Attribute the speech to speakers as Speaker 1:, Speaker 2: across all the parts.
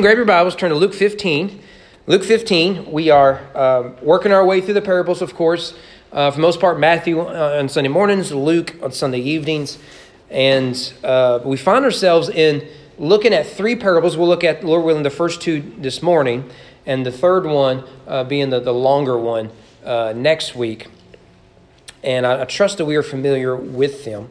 Speaker 1: Grab your Bibles, turn to Luke 15. Luke 15, we are um, working our way through the parables, of course. Uh, for the most part, Matthew uh, on Sunday mornings, Luke on Sunday evenings. And uh, we find ourselves in looking at three parables. We'll look at, Lord willing, the first two this morning, and the third one uh, being the, the longer one uh, next week. And I, I, trust that we are familiar with them.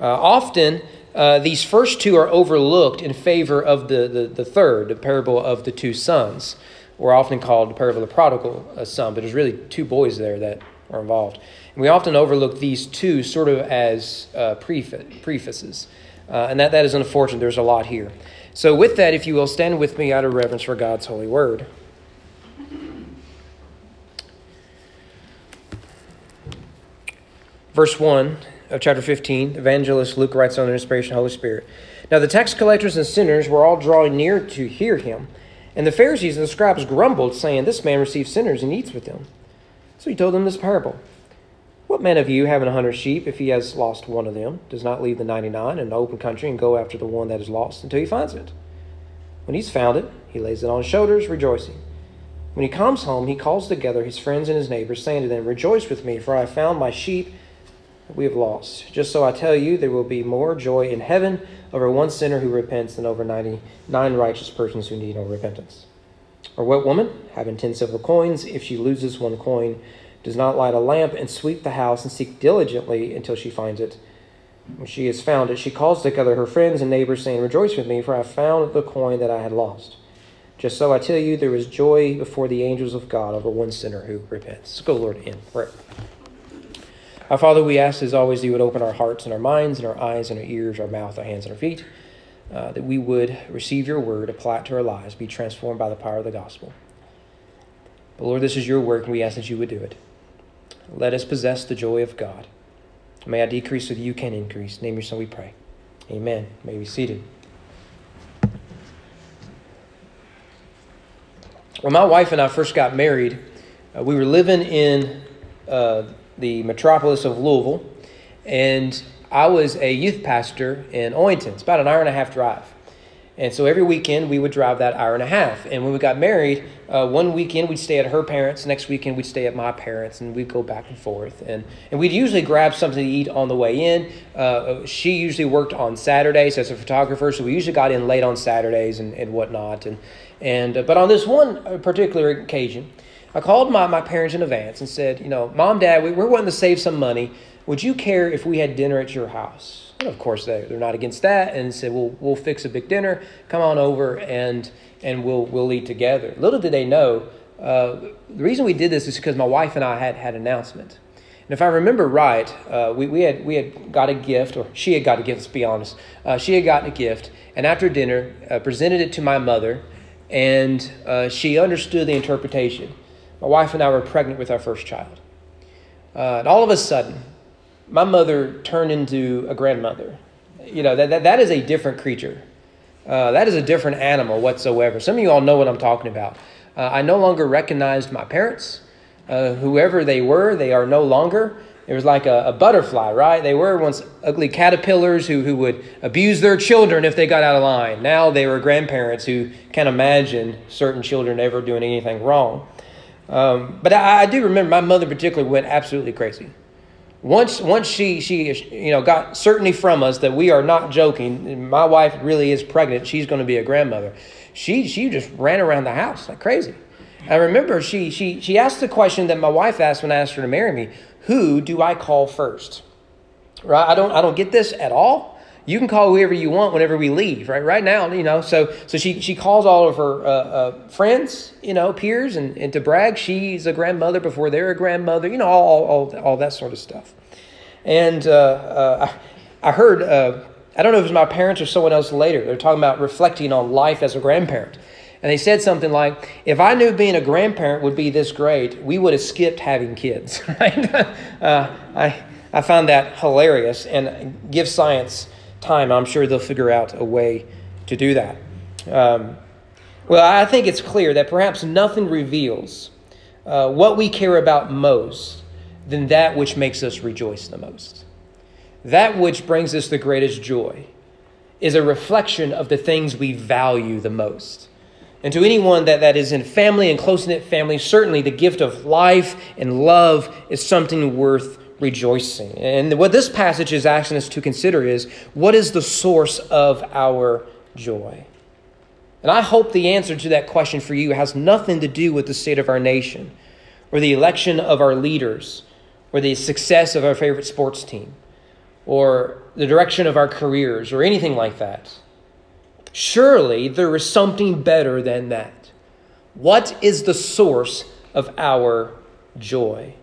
Speaker 1: Uh, often, uh, these first two are overlooked in favor of the, the, the, third, the parable of the two sons, or often called the parable of the prodigal uh, son, but there's really two boys there that are involved. And we often overlook these two sort of as uh, prefaces, uh, and that, that is unfortunate. There's a lot here. So, with that, if you will, stand with me out of reverence for God's holy word. Verse 1 of chapter 15, evangelist Luke writes on the inspiration of the Holy Spirit. Now the tax collectors and sinners were all drawing near to hear him. And the Pharisees and the scribes grumbled, saying, This man receives sinners and eats with them. So he told them this parable. What man of you, having a hundred sheep, if he has lost one of them, does not leave the ninety nine in an open country and go after the one that is lost until he finds it? When he's found it, he lays it on his shoulders, rejoicing. When he comes home, he calls together his friends and his neighbors, saying to them, Rejoice with me, for I have found my sheep we have lost. Just so I tell you, there will be more joy in heaven over one sinner who repents than over 99 righteous persons who need no repentance. Or what woman, having ten silver coins, if she loses one coin, does not light a lamp and sweep the house and seek diligently until she finds it? When she has found it, she calls together her friends and neighbors, saying, Rejoice with me, for I have found the coin that I had lost. Just so I tell you, there is joy before the angels of God over one sinner who repents. Let's go, Lord, in prayer. Our Father, we ask as always you would open our hearts and our minds and our eyes and our ears, our mouth, our hands and our feet, uh, that we would receive your word, apply it to our lives, be transformed by the power of the gospel. But Lord, this is your work, and we ask that you would do it. Let us possess the joy of God. May I decrease so that you can increase. Name your son, we pray. Amen. May be seated. When my wife and I first got married, uh, we were living in uh, the metropolis of Louisville, and I was a youth pastor in Owenton. It's about an hour and a half drive. And so every weekend we would drive that hour and a half. And when we got married, uh, one weekend we'd stay at her parents, next weekend we'd stay at my parents, and we'd go back and forth. And, and we'd usually grab something to eat on the way in. Uh, she usually worked on Saturdays as a photographer, so we usually got in late on Saturdays and, and whatnot. And, and, uh, but on this one particular occasion, I called my, my parents in advance and said, you know, Mom, Dad, we, we're wanting to save some money. Would you care if we had dinner at your house? And of course, they, they're not against that and said, well, we'll fix a big dinner. Come on over and, and we'll, we'll eat together. Little did they know, uh, the reason we did this is because my wife and I had had an announcement. And if I remember right, uh, we, we, had, we had got a gift, or she had got a gift, let's be honest. Uh, she had gotten a gift, and after dinner, uh, presented it to my mother, and uh, she understood the interpretation my wife and I were pregnant with our first child. Uh, and all of a sudden, my mother turned into a grandmother. You know, that, that, that is a different creature. Uh, that is a different animal whatsoever. Some of you all know what I'm talking about. Uh, I no longer recognized my parents. Uh, whoever they were, they are no longer. It was like a, a, butterfly, right? They were once ugly caterpillars who, who would abuse their children if they got out of line. Now they were grandparents who can't imagine certain children ever doing anything wrong. Um, but I, I, do remember my mother particularly went absolutely crazy. Once, once she, she, you know, got certainty from us that we are not joking. My wife really is pregnant. She's going to be a grandmother. She, she just ran around the house like crazy. I remember she, she, she asked the question that my wife asked when I asked her to marry me: Who do I call first? Right? I don't, I don't get this at all you can call whoever you want whenever we leave, right? Right now, you know. So, so she she calls all of her uh, uh, friends, you know, peers, and, and to brag she's a grandmother before they're a grandmother, you know, all all all that sort of stuff. And uh, uh I, I heard, uh, I don't know if it was my parents or someone else later. They're talking about reflecting on life as a grandparent. And they said something like, if I knew being a grandparent would be this great, we would have skipped having kids. Right? uh, I, I found that hilarious and give science time, I'm sure they'll figure out a way to do that. Um, well, I think it's clear that perhaps nothing reveals uh, what we care about most than that which makes us rejoice the most. That which brings us the greatest joy is a reflection of the things we value the most. And to anyone that, that is in family and close knit family, certainly the gift of life and love is something worth rejoicing. And what this passage is asking us to consider is what is the source of our joy? And I hope the answer to that question for you has nothing to do with the state of our nation or the election of our leaders or the success of our favorite sports team or the direction of our careers or anything like that. Surely there is something better than that. What is the source of our joy?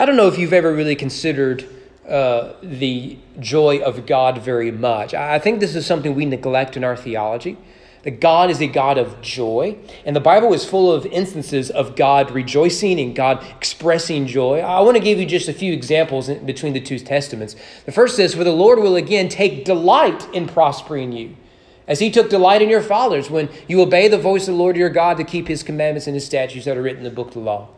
Speaker 1: I don't know if you've ever really considered uh, the joy of God very much. I think this is something we neglect in our theology. That God is a God of joy, and the Bible is full of instances of God rejoicing and God expressing joy. I want to give you just a few examples between the two testaments. The first says, For the Lord will again take delight in prospering you as he took delight in your fathers when you obey the voice of the Lord your God to keep his commandments and his statutes that are written in the book of the law.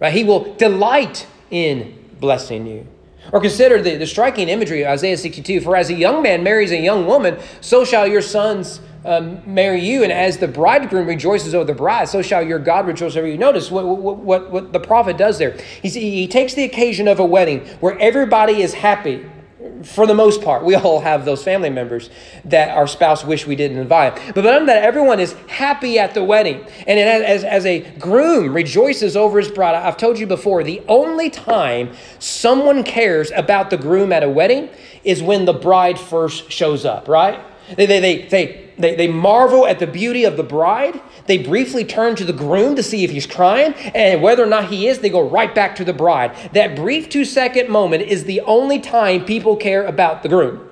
Speaker 1: Right? He will delight in blessing you. Or consider the, the striking imagery of Isaiah 62 For as a young man marries a young woman, so shall your sons um, marry you. And as the bridegroom rejoices over the bride, so shall your God rejoice over you. Notice what, what, what, what the prophet does there. He's, he takes the occasion of a wedding where everybody is happy for the most part, we all have those family members that our spouse wish we didn't invite. But than that, everyone is happy at the wedding. And as, as a groom rejoices over his bride, I've told you before, the only time someone cares about the groom at a wedding is when the bride first shows up, right? They, they, they, they they, they marvel at the beauty of the bride. They briefly turn to the groom to see if he's crying, and whether or not he is, they go right back to the bride. That brief two second moment is the only time people care about the groom.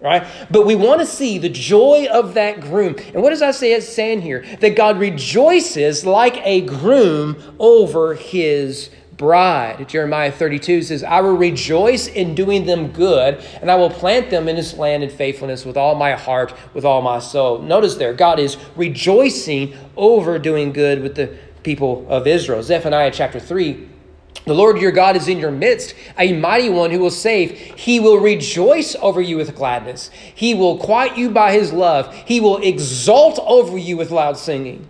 Speaker 1: Right? But we want to see the joy of that groom. And what does Isaiah saying here? That God rejoices like a groom over his bride. Jeremiah 32 says, I will rejoice in doing them good, and I will plant them in this land in faithfulness with all my heart, with all my soul. Notice there, God is rejoicing over doing good with the people of Israel. Zephaniah chapter 3. The Lord your God is in your midst, a mighty one who will save. He will rejoice over you with gladness. He will quiet you by his love. He will exult over you with loud singing.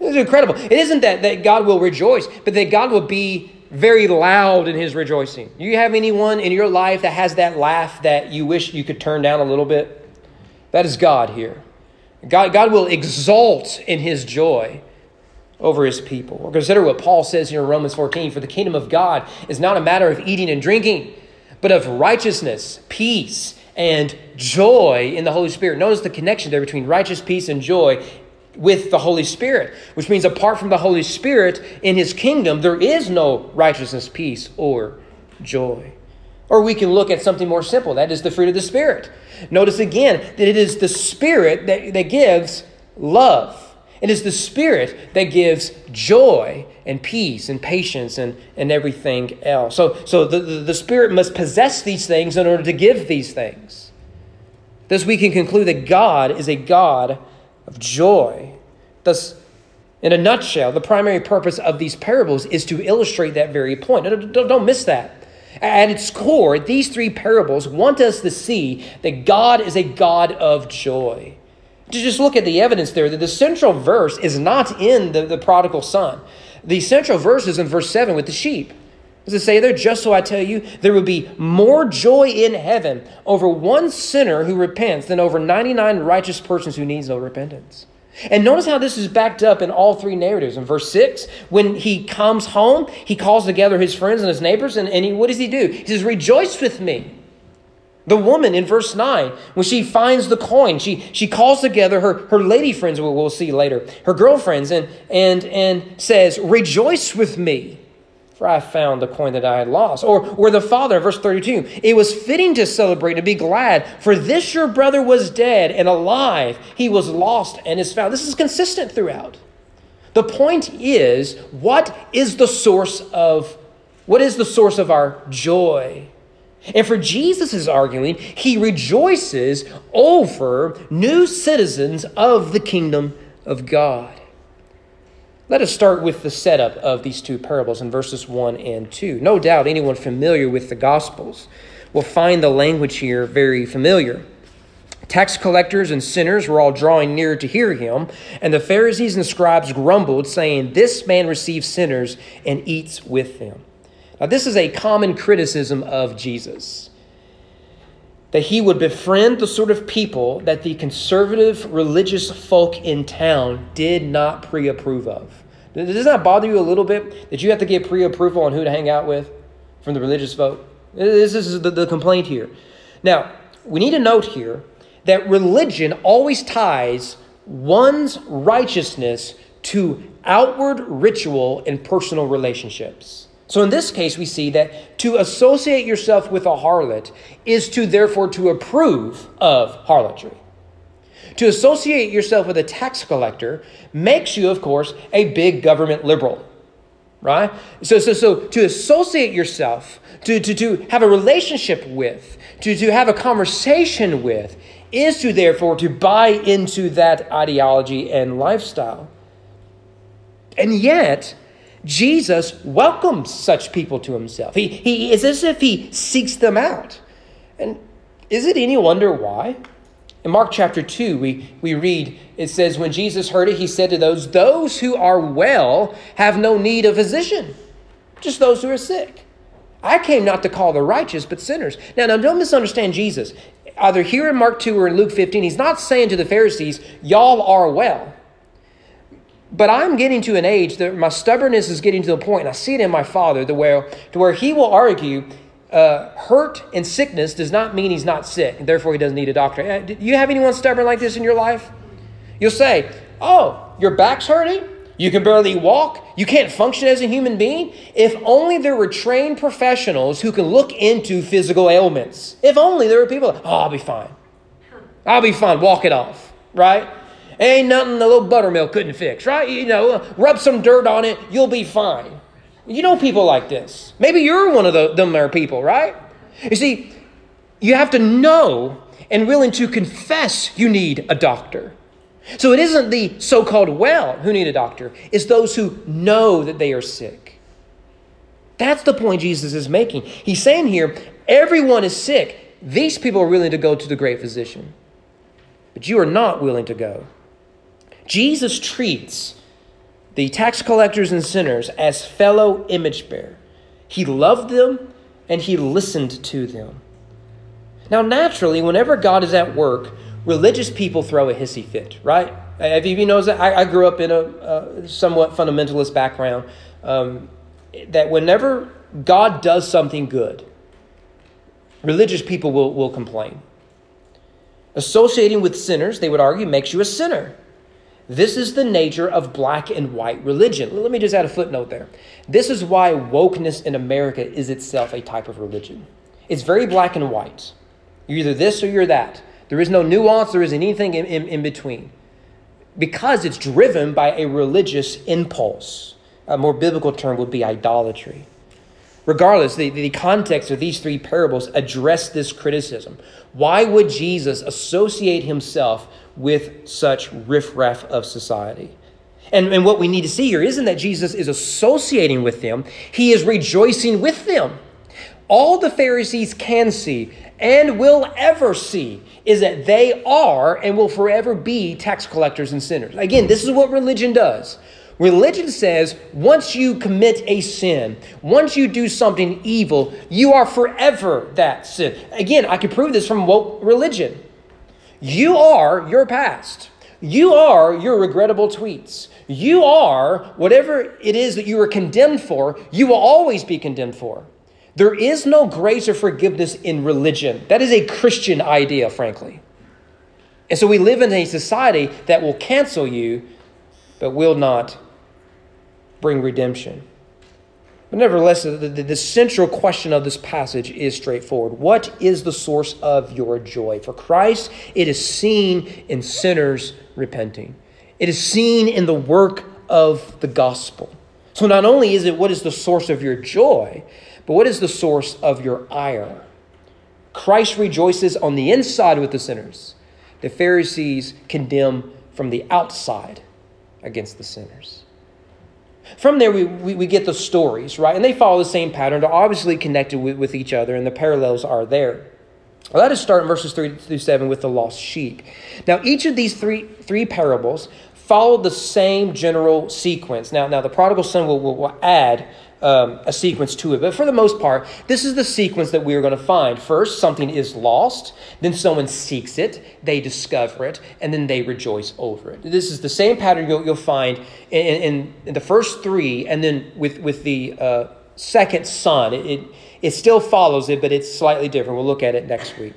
Speaker 1: It's incredible. It isn't that, that God will rejoice, but that God will be very loud in his rejoicing. Do you have anyone in your life that has that laugh that you wish you could turn down a little bit? That is God here. God, God will exult in his joy over his people. Or consider what Paul says here in Romans 14 For the kingdom of God is not a matter of eating and drinking, but of righteousness, peace, and joy in the Holy Spirit. Notice the connection there between righteous peace and joy with the Holy Spirit, which means apart from the Holy Spirit in his kingdom, there is no righteousness, peace, or joy. Or we can look at something more simple that is the fruit of the Spirit. Notice again that it is the Spirit that, that gives love. It is the Spirit that gives joy and peace and patience and, and everything else. So, so the, the, the Spirit must possess these things in order to give these things. Thus, we can conclude that God is a God of joy. Thus, in a nutshell, the primary purpose of these parables is to illustrate that very point. Don't miss that. At its core, these three parables want us to see that God is a God of joy. Just look at the evidence there, that the central verse is not in the, the prodigal son. The central verse is in verse 7 with the sheep. Does it say there, just so I tell you, there will be more joy in heaven over one sinner who repents than over 99 righteous persons who needs no repentance. And notice how this is backed up in all three narratives. In verse 6, when he comes home, he calls together his friends and his neighbors, and, and he, what does he do? He says, Rejoice with me. The woman in verse 9, when she finds the coin, she, she calls together her, her lady friends, we'll, we'll see later, her girlfriends, and, and, and says, Rejoice with me for I found the coin that I had lost. Or, or the father, verse 32, it was fitting to celebrate and be glad, for this your brother was dead and alive. He was lost and is found. This is consistent throughout. The point is, what is the source of what is the source of our joy? And for Jesus is arguing, he rejoices over new citizens of the kingdom of God. Let us start with the setup of these two parables in verses 1 and 2. No doubt anyone familiar with the Gospels will find the language here very familiar. Tax collectors and sinners were all drawing near to hear him, and the Pharisees and scribes grumbled, saying, This man receives sinners and eats with them. Now, this is a common criticism of Jesus that he would befriend the sort of people that the conservative religious folk in town did not pre approve of. Does that bother you a little bit that you have to get pre approval on who to hang out with from the religious folk? This is the, the complaint here. Now, we need to note here that religion always ties one's righteousness to outward ritual and personal relationships. So in this case, we see that to associate yourself with a harlot is to therefore to approve of harlotry. To associate yourself with a tax collector makes you, of course, a big government liberal. Right? So, so, so to associate yourself, to, to, to have a relationship with, to, to have a conversation with, is to therefore to buy into that ideology and lifestyle. And yet, Jesus welcomes such people to himself. He, he is as if he seeks them out. And is it any wonder why? In Mark chapter 2, we, we read, it says, When Jesus heard it, he said to those, Those who are well have no need of physician, just those who are sick. I came not to call the righteous, but sinners. Now, now don't misunderstand Jesus either here in Mark 2 or in Luke 15, he's not saying to the Pharisees, y'all are well. But I'm getting to an age that my stubbornness is getting to the point, and I see it in my father, the where, to where he will argue uh, hurt and sickness does not mean he's not sick, and therefore he doesn't need a doctor. Uh, do you have anyone stubborn like this in your life? You'll say, Oh, your back's hurting? You can barely walk. You can't function as a human being. If only there were trained professionals who can look into physical ailments. If only there were people, oh, I'll be fine. I'll be fine. Walk it off, right? Ain't nothing the little buttermilk couldn't fix, right? You know, rub some dirt on it, you'll be fine. You know people like this. Maybe you're one of the, them there people, right? You see, you have to know and willing to confess you need a doctor. So it isn't the so called well who need a doctor, it's those who know that they are sick. That's the point Jesus is making. He's saying here, everyone is sick. These people are willing to go to the great physician, but you are not willing to go. Jesus treats the tax collectors and sinners as fellow image bearer. He loved them and he listened to them. Now, naturally, whenever God is at work, religious people throw a hissy fit, right? If you knows that, I, I, grew up in a, a somewhat fundamentalist background. Um, that whenever God does something good, religious people will, will complain. Associating with sinners, they would argue, makes you a sinner. This is the nature of black and white religion. Let me just add a footnote there. This is why wokeness in America is itself a type of religion. It's very black and white. You're either this or you're that. There is no nuance, there isn't anything in, in, in between. Because it's driven by a religious impulse. A more biblical term would be idolatry. Regardless, the, the context of these three parables address this criticism. Why would Jesus associate himself with such riffraff of society? And, and what we need to see here isn't that Jesus is associating with them, he is rejoicing with them. All the Pharisees can see and will ever see is that they are and will forever be tax collectors and sinners. Again, this is what religion does. Religion says once you commit a sin, once you do something evil, you are forever that sin. Again, I can prove this from woke religion. You are your past. You are your regrettable tweets. You are whatever it is that you are condemned for, you will always be condemned for. There is no grace or forgiveness in religion. That is a Christian idea, frankly. And so we live in a society that will cancel you, but will not bring redemption. But nevertheless, the, the, the, central question of this passage is straightforward. What is the source of your joy? For Christ, it is seen in sinners repenting, it is seen in the work of the gospel. So not only is it what is the source of your joy, but what is the source of your ire? Christ rejoices on the inside with the sinners. The Pharisees condemn from the outside against the sinners. From there, we, we, we, get the stories, right? And they follow the same pattern. They're obviously connected with, with each other, and the parallels are there. Let us start in verses 3 through 7 with the lost sheep. Now, each of these three, three parables follow the same general sequence. Now, now the prodigal son will, will, will add um, a sequence to it. But for the most part, this is the sequence that we are going to find. First, something is lost, then someone seeks it, they discover it, and then they rejoice over it. This is the same pattern you'll, you'll find in, in, in, the first three, and then with, with the uh, second son. It, it, it still follows it, but it's slightly different. We'll look at it next week.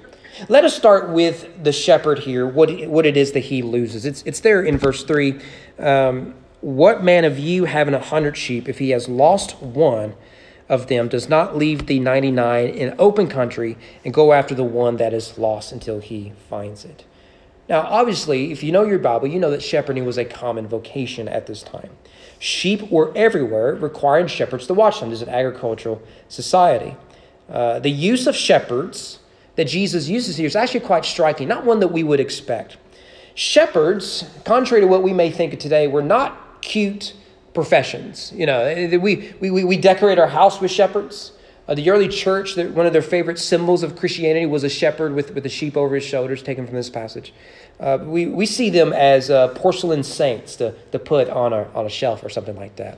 Speaker 1: Let us start with the shepherd here, what, what it is that he loses. It's, it's there in verse 3. Um, what man of you having a hundred sheep, if he has lost one of them, does not leave the 99 in open country and go after the one that is lost until he finds it? Now, obviously, if you know your Bible, you know that shepherding was a common vocation at this time. Sheep were everywhere, requiring shepherds to watch them. This is an agricultural society. Uh, the use of shepherds that Jesus uses here is actually quite striking, not one that we would expect. Shepherds, contrary to what we may think of today, were not cute professions. You know, we, we, we decorate our house with shepherds. Uh, the early church, one of their favorite symbols of Christianity was a shepherd with, with a sheep over his shoulders, taken from this passage. Uh, we, we see them as uh, porcelain saints to, to put on a, on a shelf or something like that.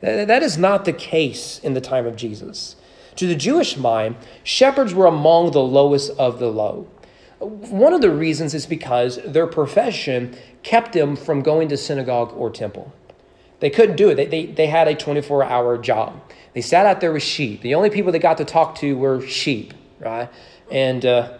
Speaker 1: That is not the case in the time of Jesus. To the Jewish mind, shepherds were among the lowest of the low. One of the reasons is because their profession kept them from going to synagogue or temple. They couldn't do it. They, they, they had a 24 hour job. They sat out there with sheep. The only people they got to talk to were sheep, right? And, uh,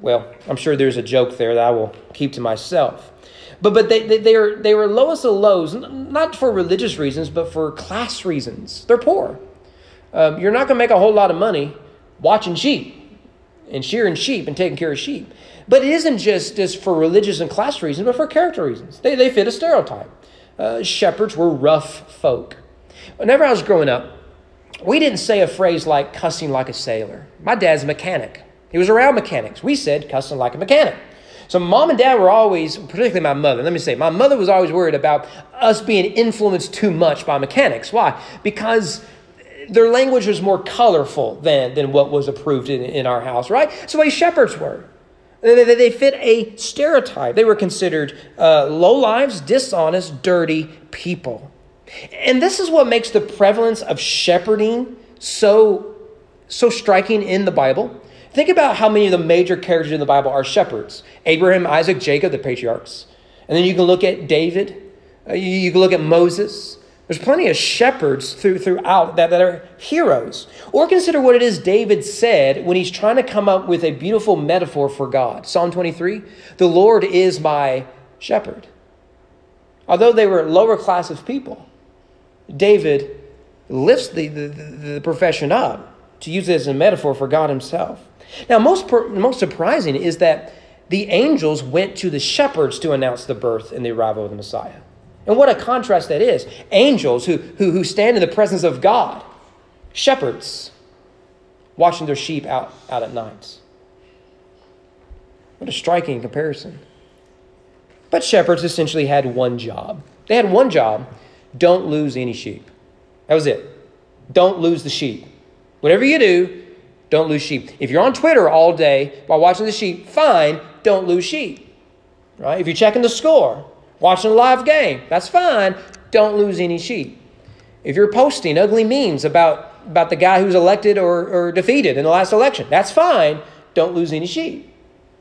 Speaker 1: well, I'm sure there's a joke there that I will keep to myself. But, but they, they, they, they were lowest of lows, not for religious reasons, but for class reasons. They're poor. Um, you're not going to make a whole lot of money watching sheep and shearing sheep and taking care of sheep. But it isn't just, just for religious and class reasons, but for character reasons. They, they fit a stereotype uh, shepherds were rough folk. Whenever I was growing up, we didn't say a phrase like cussing like a sailor. My dad's a mechanic. He was around mechanics. We said cussing like a mechanic. So mom and dad were always, particularly my mother, let me say, my mother was always worried about us being influenced too much by mechanics. Why? Because their language was more colorful than, than what was approved in, in our house, right? So the way shepherds were. They, fit a stereotype. They were considered uh, low lives, dishonest, dirty people. And this is what makes the prevalence of shepherding so, so striking in the Bible. Think about how many of the major characters in the Bible are shepherds Abraham, Isaac, Jacob, the patriarchs. And then you can look at David, uh, you can look at Moses, there's plenty of shepherds through, throughout that, that are heroes. Or consider what it is David said when he's trying to come up with a beautiful metaphor for God. Psalm 23 The Lord is my shepherd. Although they were lower class of people, David lifts the, the, the profession up to use it as a metaphor for God himself. Now, most, most surprising is that the angels went to the shepherds to announce the birth and the arrival of the Messiah. And what a contrast that is. Angels who, who, who stand in the presence of God, shepherds watching their sheep out, out at night. What a striking comparison. But shepherds essentially had one job. They had one job don't lose any sheep. That was it. Don't lose the sheep. Whatever you do, don't lose sheep. If you're on Twitter all day while watching the sheep, fine, don't lose sheep. Right? If you're checking the score, watching a live game. That's fine. Don't lose any sheep. If you're posting ugly memes about, about the guy who's elected or, or defeated in the last election, that's fine. Don't lose any sheep.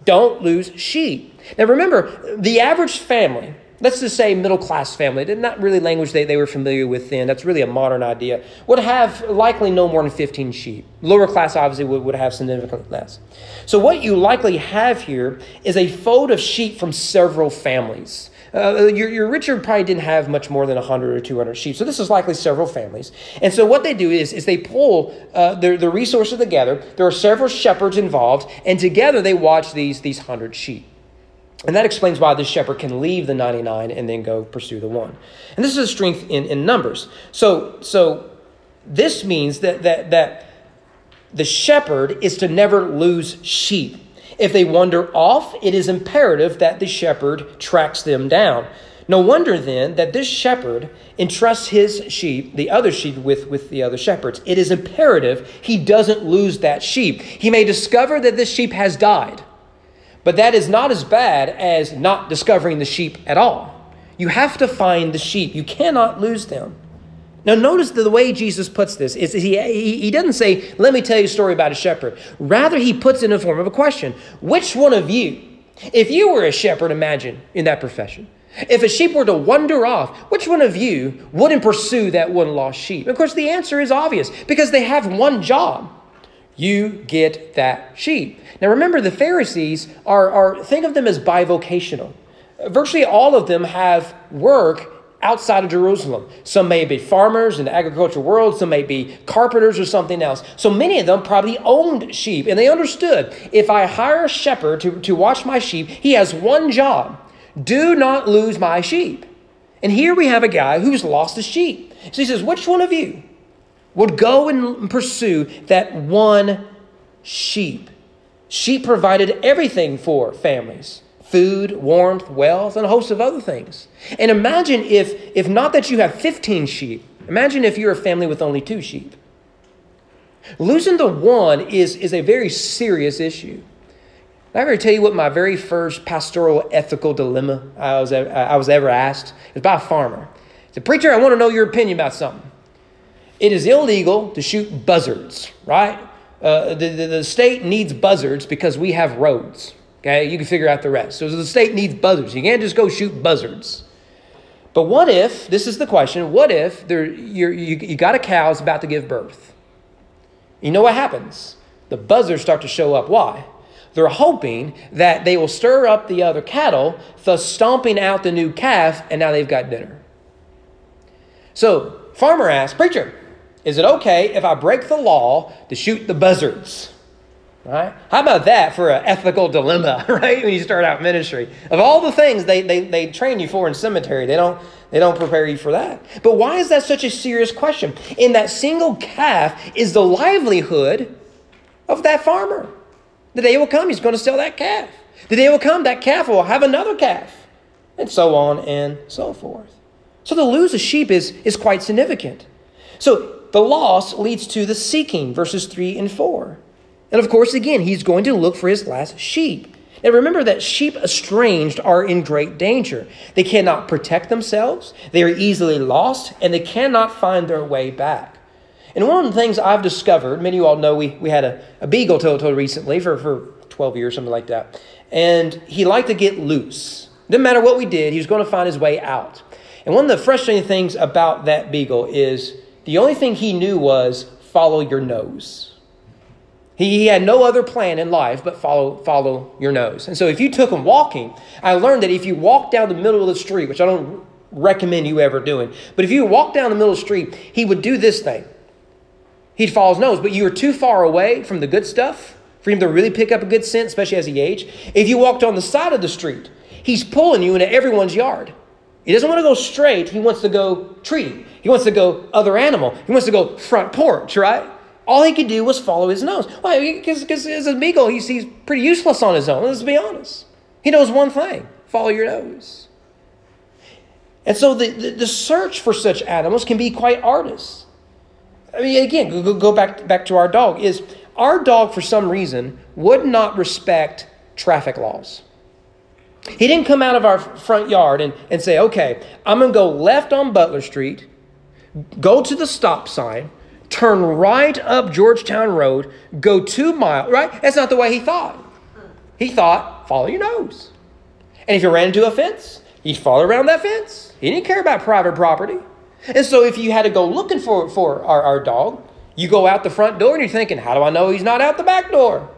Speaker 1: Don't lose sheep. Now remember, the average family, let's just say middle class family, not really language they, they were familiar with then, that's really a modern idea, would have likely no more than 15 sheep. Lower class obviously would, would have significantly less. So what you likely have here is a fold of sheep from several families. Uh, your, your Richard probably didn't have much more than 100 or 200 sheep. So this is likely several families. And so what they do is, is they pull uh, the, the resources together. There are several shepherds involved, and together they watch these, these 100 sheep. And that explains why the shepherd can leave the 99 and then go pursue the one. And this is a strength in, in numbers. So, so this means that, that, that the shepherd is to never lose sheep. If they wander off, it is imperative that the shepherd tracks them down. No wonder then that this shepherd entrusts his sheep, the other sheep, with, with the other shepherds. It is imperative he doesn't lose that sheep. He may discover that this sheep has died, but that is not as bad as not discovering the sheep at all. You have to find the sheep, you cannot lose them. Now, notice the way Jesus puts this is he, he, doesn't say, Let me tell you a story about a shepherd. Rather, he puts it in the form of a question Which one of you, if you were a shepherd, imagine in that profession, if a sheep were to wander off, which one of you wouldn't pursue that one lost sheep? Of course, the answer is obvious because they have one job. You get that sheep. Now, remember, the Pharisees are, are think of them as bivocational. Virtually all of them have work outside of Jerusalem. Some may be farmers in the agricultural world, some may be carpenters or something else. So many of them probably owned sheep, and they understood if I hire a shepherd to, to watch my sheep, he has one job do not lose my sheep. And here we have a guy who's lost a sheep. So he says, Which one of you would go and pursue that one sheep? Sheep provided everything for families food, warmth, wealth, and a host of other things. And imagine if, if not that you have 15 sheep, imagine if you're a family with only two sheep. Losing the one is, is a very serious issue. I ever tell you what my very first pastoral ethical dilemma I was, I was ever asked? Was by a farmer. He said, Preacher, I want to know your opinion about something. It is illegal to shoot buzzards, right? Uh, the, the, the state needs buzzards because we have roads. Okay, you can figure out the rest. So the state needs buzzards. You can't just go shoot buzzards. But what if, this is the question, what if there, you you, got a cow that's about to give birth? You know what happens? The buzzards start to show up. Why? They're hoping that they will stir up the other cattle, thus stomping out the new calf, and now they've got dinner. So, farmer asks, Preacher, is it okay if I break the law to shoot the buzzards? Right? How about that for an ethical dilemma, right? When you start out ministry. Of all the things they, they, they train you for in seminary, they don't, they don't prepare you for that. But why is that such a serious question? In that single calf is the livelihood of that farmer. The day will come, he's going to sell that calf. The day will come, that calf will have another calf. And so on and so forth. So to lose a sheep is, is quite significant. So the loss leads to the seeking, verses 3 and 4. And of course, again, he's going to look for his last sheep. And remember that sheep estranged are in great danger. They cannot protect themselves, they are easily lost, and they cannot find their way back. And one of the things I've discovered, many of you all know we, we had a, a beagle total recently for, for 12 years, something like that. And he liked to get loose. Didn't matter what we did, he was going to find his way out. And one of the frustrating things about that beagle is the only thing he knew was follow your nose. He, had no other plan in life but follow, follow your nose. And so if you took him walking, I learned that if you walk down the middle of the street, which I don't recommend you ever doing, but if you walk down the middle of the street, he would do this thing. He'd follow his nose, but you were too far away from the good stuff for him to really pick up a good scent, especially as he aged. If you walked on the side of the street, he's pulling you into everyone's yard. He doesn't want to go straight, he wants to go tree. He wants to go other animal. He wants to go front porch, right? All he could do was follow his nose. Why? Because as a beagle, he's, he's pretty useless on his own. Let's be honest. He knows one thing follow your nose. And so the, the, the search for such animals can be quite arduous. I mean, again, go, go back, back to our dog. Is our dog, for some reason, would not respect traffic laws. He didn't come out of our front yard and, and say, okay, I'm going to go left on Butler Street, go to the stop sign, turn right up Georgetown Road, go two miles, right? That's not the way he thought. He thought, follow your nose. And if you ran into a fence, he'd follow around that fence. He didn't care about private property. And so if you had to go looking for, for our, our dog, you go out the front door and you're thinking, how do I know he's not out the back door?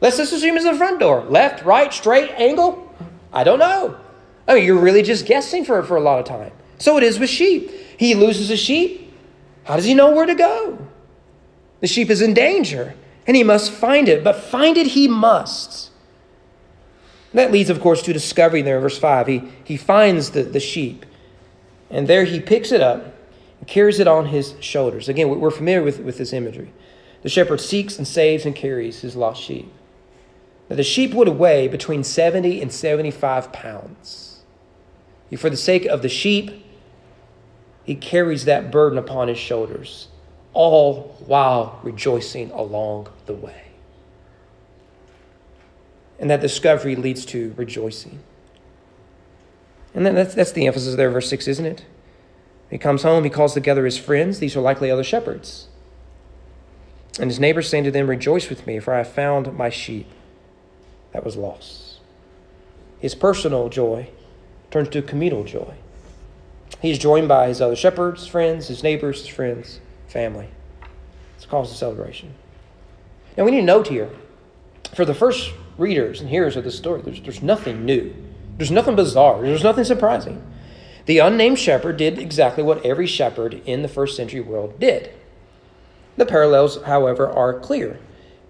Speaker 1: Let's just assume it's the front door. Left, right, straight, angle? I don't know. I mean, you're really just guessing for, for a lot of time. So it is with sheep. He loses a sheep, how does he know where to go? The sheep is in danger, and he must find it, but find it he must. And that leads, of course, to discovery there in verse 5. He, he finds the, the sheep, and there he picks it up and carries it on his shoulders. Again, we're familiar with, with this imagery. The shepherd seeks and saves and carries his lost sheep. Now, the sheep would weigh between 70 and 75 pounds. For the sake of the sheep, he carries that burden upon his shoulders, all while rejoicing along the way. And that discovery leads to rejoicing. And then that's, that's the emphasis there, verse 6, isn't it? He comes home, he calls together his friends. These are likely other shepherds. And his neighbors saying to them, Rejoice with me, for I have found my sheep that was lost. His personal joy turns to communal joy. He's joined by his other shepherds, friends, his neighbors, his friends, family. It's a cause of celebration. Now we need to note here, for the first readers and hearers of this story, there's, there's nothing new. There's nothing bizarre. There's nothing surprising. The unnamed shepherd did exactly what every shepherd in the first century world did. The parallels, however, are clear.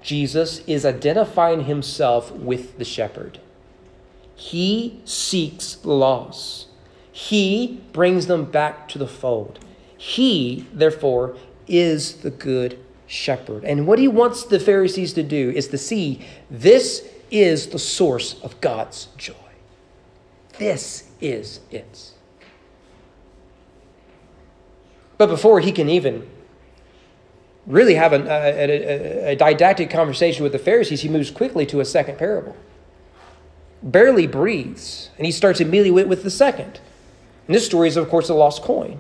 Speaker 1: Jesus is identifying himself with the shepherd. He seeks the lost. He brings them back to the fold. He, therefore, is the good shepherd. And what he wants the Pharisees to do is to see this is the source of God's joy. This is it. But before he can even really have a, a, a, didactic conversation with the Pharisees, he moves quickly to a second parable. Barely breathes, and he starts immediately with, with the second. And this story is, of course, the lost coin.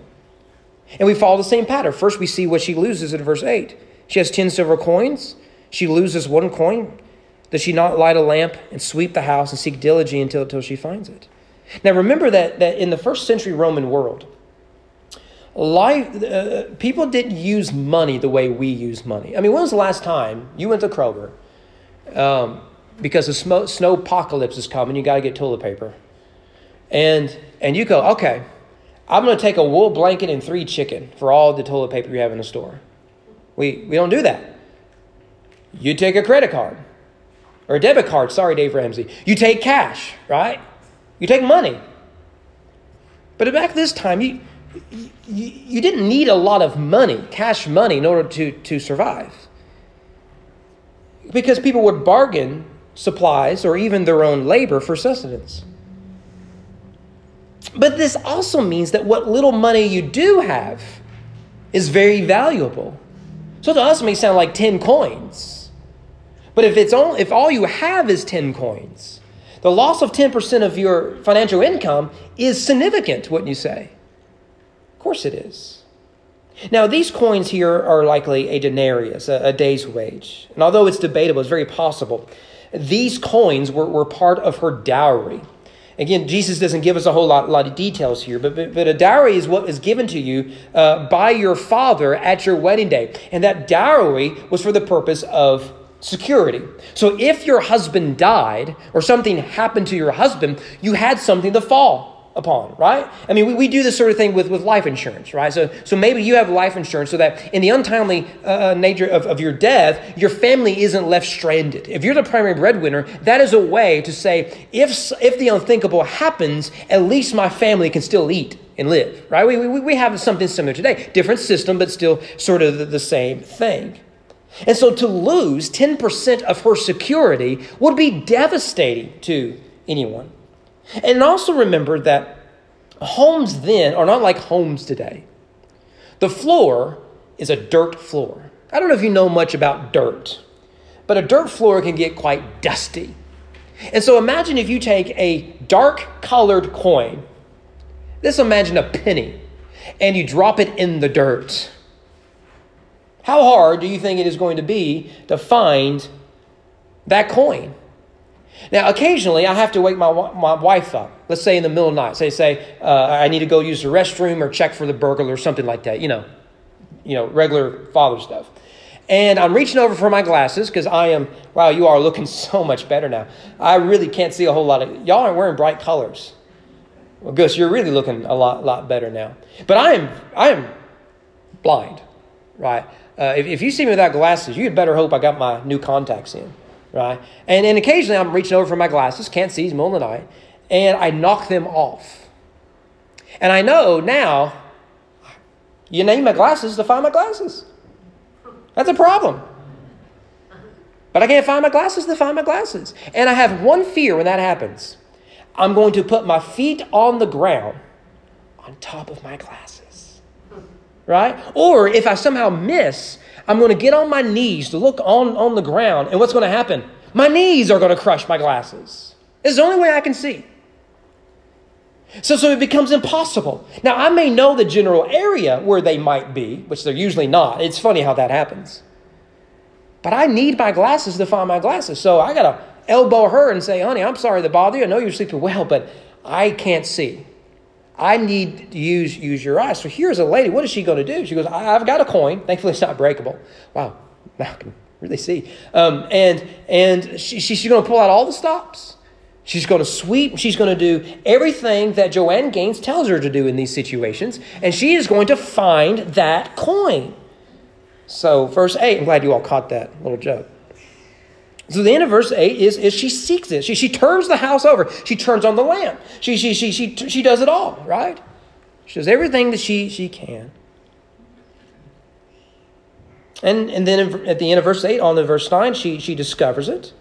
Speaker 1: And we follow the same pattern. First, we see what she loses in verse 8. She has 10 silver coins. She loses one coin. Does she not light a lamp and sweep the house and seek diligently until, until she finds it? Now, remember that, that in the first century Roman world, life, uh, people didn't use money the way we use money. I mean, when was the last time you went to Kroger um, because the snow apocalypse is coming? You got to get toilet paper, and and you go, okay, I'm going to take a wool blanket and three chicken for all the toilet paper you have in the store. We we don't do that. You take a credit card or a debit card. Sorry, Dave Ramsey. You take cash, right? You take money. But back this time, you you, you didn't need a lot of money, cash money, in order to, to survive. Because people would bargain supplies or even their own labor for sustenance. But this also means that what little money you do have is very valuable. So to us, it may sound like 10 coins. But if, it's all, if all you have is 10 coins, the loss of 10% of your financial income is significant, wouldn't you say? Of course it is. Now, these coins here are likely a denarius, a, a, day's wage. And although it's debatable, it's very possible. These coins were, were part of her dowry. Again, Jesus doesn't give us a whole lot, lot of details here, but, but, but a dowry is what is given to you uh, by your father at your wedding day. And that dowry was for the purpose of security. So if your husband died or something happened to your husband, you had something to fall upon, right? I mean, we, we do this sort of thing with, with life insurance, right? So, so maybe you have life insurance so that in the untimely uh, uh, nature of, of your death, your family isn't left stranded. If you're the primary breadwinner, that is a way to say, if, if the unthinkable happens, at least my family can still eat and live, right? We, we, we have something similar today. Different system, but still sort of the, the same thing. And so to lose 10% of her security would be devastating to anyone. And also remember that homes then are not like homes today. The floor is a dirt floor. I don't know if you know much about dirt, but a dirt floor can get quite dusty. And so imagine if you take a dark colored coin, let's imagine a penny, and you drop it in the dirt. How hard do you think it is going to be to find that coin? Now, occasionally, I have to wake my, my wife up. Let's say in the middle of the night. Say, say, uh, I need to go use the restroom or check for the burglar or something like that. You know, you know, regular father stuff. And I'm reaching over for my glasses because I am. Wow, you are looking so much better now. I really can't see a whole lot of. Y'all aren't wearing bright colors. Well, Gus, you're really looking a lot, lot better now. But I am, I am blind, right? Uh, if, if you see me without glasses, you'd better hope I got my new contacts in right? And, and occasionally I'm reaching over for my glasses, can't see, it's middle of the night, and I knock them off. And I know now, you need my glasses to find my glasses. That's a problem. But I can't find my glasses to find my glasses. And I have one fear when that happens. I'm going to put my feet on the ground on top of my glasses. Right? Or if I somehow miss, I'm going to get on my knees to look on, on the ground, and what's going to happen? My knees are going to crush my glasses. It's the only way I can see. So, so it becomes impossible. Now, I may know the general area where they might be, which they're usually not. It's funny how that happens. But I need my glasses to find my glasses. So I got to elbow her and say, honey, I'm sorry to bother you. I know you're sleeping well, but I can't see. I need to use, use your eyes. So here's a lady. What is she going to do? She goes, I've got a coin. Thankfully, it's not breakable. Wow, now I can really see. Um, and and she, she, she's going to pull out all the stops. She's going to sweep. She's going to do everything that Joanna Gaines tells her to do in these situations. And she is going to find that coin. So, verse 8, I'm glad you all caught that little joke. So the end of verse 8 is, is she seeks it. She, she turns the house over. She turns on the lamp. She, she, she, she, she does it all, right? She does everything that she, she can. And, and then at the end of verse 8, on to verse 9, she, she discovers it.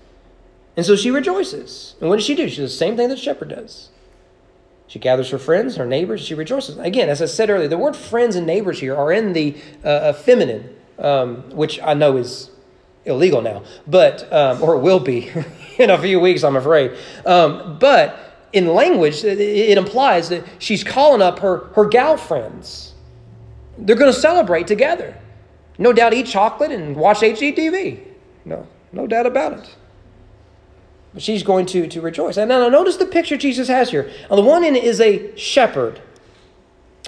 Speaker 1: And so she rejoices. And what does she do? She does the same thing that the shepherd does. She gathers her friends, her neighbors, she rejoices. Again, as I said earlier, the word friends and neighbors here are in the uh, feminine, um, which I know is illegal now, but um, or it will be in a few weeks, I'm afraid. Um, but in language, it, implies that she's calling up her her gal friends. They're going to celebrate together. No doubt, eat chocolate and watch HGTV. No, no doubt about it. But she's going to to rejoice. And now notice the picture Jesus has here. On the one end is a shepherd,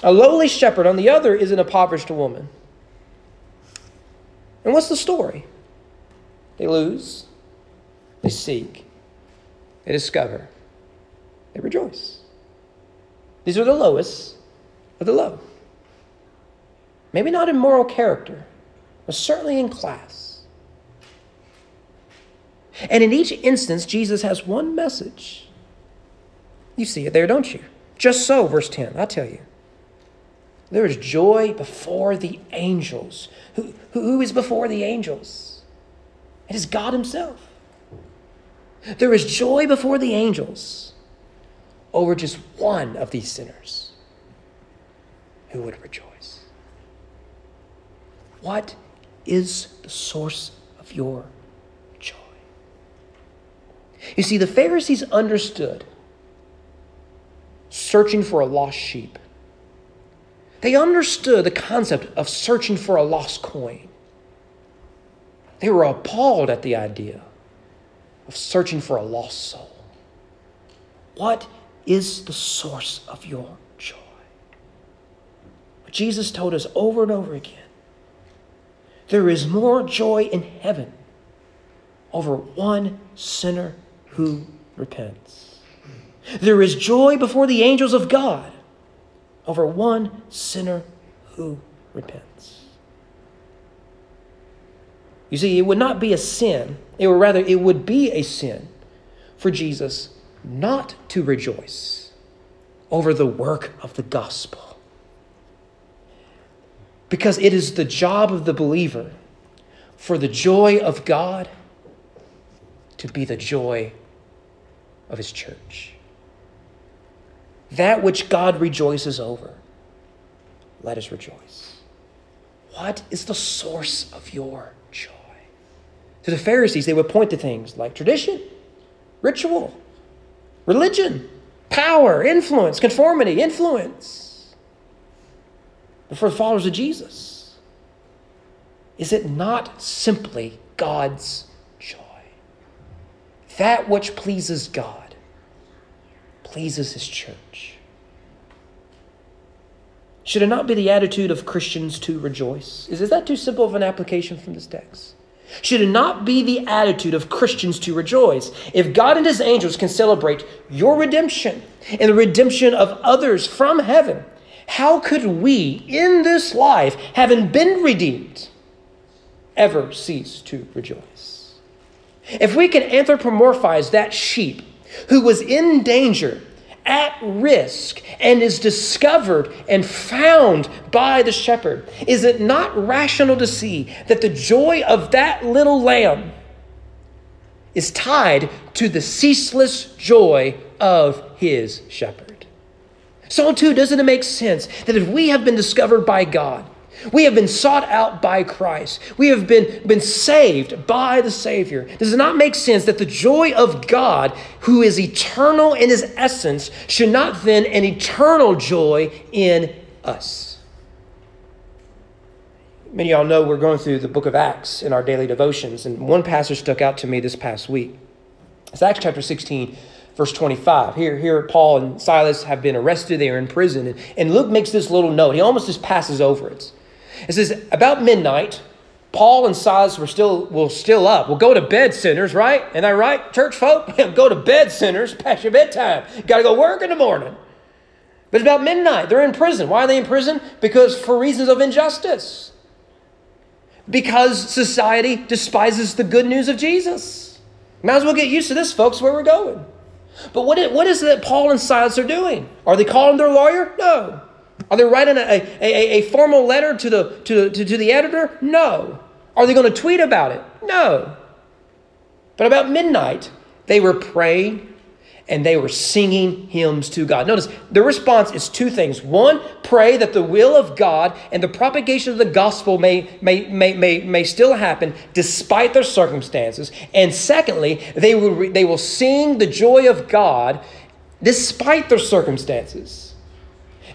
Speaker 1: a lowly shepherd. On the other is an impoverished woman. And what's the story? They lose, they seek, they discover, they rejoice. These are the lowest of the low. Maybe not in moral character, but certainly in class. And in each instance, Jesus has one message. You see it there, don't you? Just so, verse 10, I'll tell you. There is joy before the angels. Who, who is before the angels? It is God Himself. There is joy before the angels over just one of these sinners who would rejoice. What is the source of your joy? You see, the Pharisees understood searching for a lost sheep. They understood the concept of searching for a lost coin. They were appalled at the idea of searching for a lost soul. What is the source of your joy? Jesus told us over and over again there is more joy in heaven over one sinner who repents. There is joy before the angels of God over one sinner who repents. You see, it would not be a sin, it would rather it would be a sin for Jesus not to rejoice over the work of the gospel. Because it is the job of the believer for the joy of God to be the joy of his church. That which God rejoices over, let us rejoice. What is the source of your? To the Pharisees, they would point to things like tradition, ritual, religion, power, influence, conformity, influence. But for the followers of Jesus, is it not simply God's joy? That which pleases God pleases His church. Should it not be the attitude of Christians to rejoice? Is, is that too simple of an application from this text? Should it not be the attitude of Christians to rejoice? If God and his angels can celebrate your redemption and the redemption of others from heaven, how could we in this life, having been redeemed, ever cease to rejoice? If we can anthropomorphize that sheep who was in danger at risk and is discovered and found by the shepherd, is it not rational to see that the joy of that little lamb is tied to the ceaseless joy of his shepherd. So, too, doesn't it make sense that if we have been discovered by God, we have been sought out by Christ. We have been, been saved by the Savior. Does it not make sense that the joy of God, who is eternal in his essence, should not then an eternal joy in us? Many of y'all know we're going through the book of Acts in our daily devotions, and one passage stuck out to me this past week. It's Acts chapter 16, verse 25. Here, here Paul and Silas have been arrested, they are in prison, and, and Luke makes this little note. He almost just passes over it. It says, about midnight, Paul and Silas were still were still up. We'll go to bed, sinners, right? Am I right, church folk? go to bed, sinners, past your bedtime. Got to go work in the morning. But it's about midnight. They're in prison. Why are they in prison? Because for reasons of injustice. Because society despises the good news of Jesus. Might as well get used to this, folks, where we're going. But what is, what is it that Paul and Silas are doing? Are they calling their lawyer? No. Are they writing a, a, a formal letter to the, to, to, to the editor? No. Are they going to tweet about it? No. But about midnight, they were praying and they were singing hymns to God. Notice the response is two things. One, pray that the will of God and the propagation of the gospel may, may, may, may, may still happen despite their circumstances. And secondly, they will, they will sing the joy of God despite their circumstances.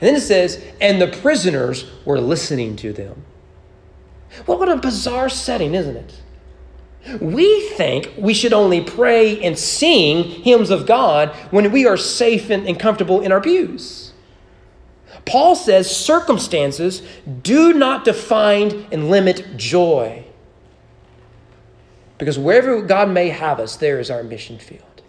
Speaker 1: And then it says, and the prisoners were listening to them. Well, what a bizarre setting, isn't it? We think we should only pray and sing hymns of God when we are safe and, and comfortable in our pews. Paul says circumstances do not define and limit joy. Because wherever God may have us, there is our mission field.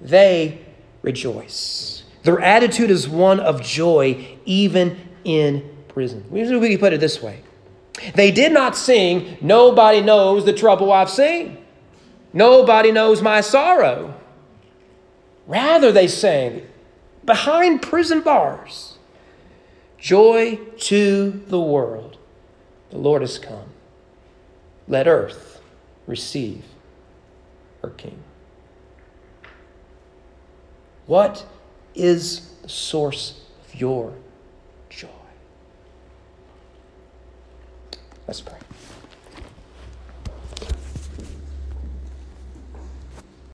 Speaker 1: They rejoice. Their attitude is one of joy, even in prison. We can put it this way They did not sing, Nobody knows the trouble I've seen. Nobody knows my sorrow. Rather, they sang, Behind prison bars, joy to the world. The Lord has come. Let earth receive her King. What is the source of your joy. Let's pray.